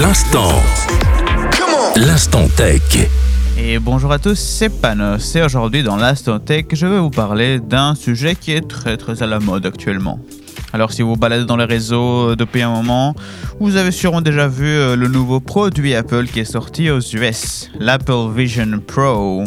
L'instant. L'instant tech. Et bonjour à tous, c'est Panos et aujourd'hui dans l'Instant Tech, je vais vous parler d'un sujet qui est très très à la mode actuellement. Alors si vous vous baladez dans les réseaux depuis un moment, vous avez sûrement déjà vu euh, le nouveau produit Apple qui est sorti aux US, l'Apple Vision Pro.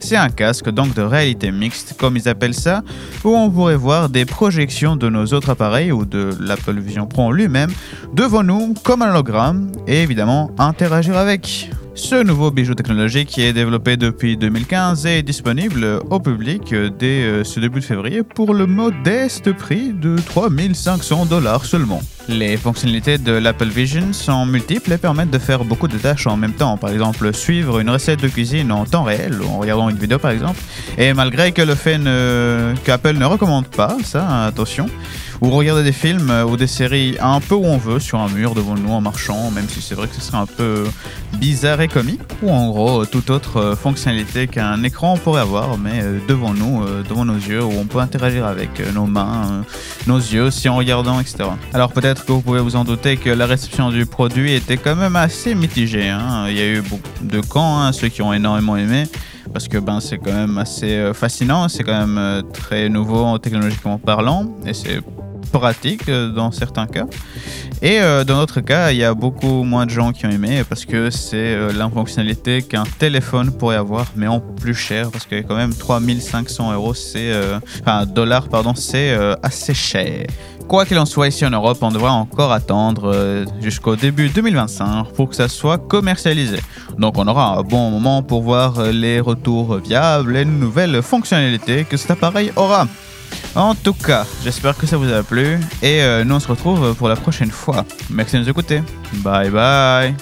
C'est un casque donc de réalité mixte, comme ils appellent ça, où on pourrait voir des projections de nos autres appareils ou de l'Apple Vision Pro lui-même devant nous comme un hologramme et évidemment interagir avec. Ce nouveau bijou technologique qui est développé depuis 2015 est disponible au public dès euh, ce début de février pour le modeste prix de 3500 dollars seulement. Les fonctionnalités de l'Apple Vision sont multiples et permettent de faire beaucoup de tâches en même temps. Par exemple, suivre une recette de cuisine en temps réel, en regardant une vidéo par exemple. Et malgré que le fait qu'Apple ne recommande pas, ça, attention, ou regarder des films ou des séries un peu où on veut, sur un mur devant nous en marchant, même si c'est vrai que ce serait un peu bizarre et comique, ou en gros toute autre fonctionnalité qu'un écran pourrait avoir, mais devant nous, devant nos yeux, où on peut interagir avec nos mains, nos yeux, aussi en regardant, etc. Alors peut-être que vous pouvez vous en douter que la réception du produit était quand même assez mitigée. Hein. Il y a eu beaucoup de camps, hein, ceux qui ont énormément aimé, parce que ben, c'est quand même assez fascinant, c'est quand même très nouveau technologiquement parlant, et c'est pratique dans certains cas. Et euh, dans d'autres cas, il y a beaucoup moins de gens qui ont aimé parce que c'est euh, la fonctionnalité qu'un téléphone pourrait avoir, mais en plus cher parce que quand même 3500 euros, c'est euh, enfin dollars pardon, c'est assez cher. Quoi qu'il en soit, ici en Europe, on devra encore attendre jusqu'au début 2025 pour que ça soit commercialisé. Donc on aura un bon moment pour voir les retours viables et les nouvelles fonctionnalités que cet appareil aura. En tout cas, j'espère que ça vous a plu et euh, nous on se retrouve pour la prochaine fois. Merci de nous écouter. Bye bye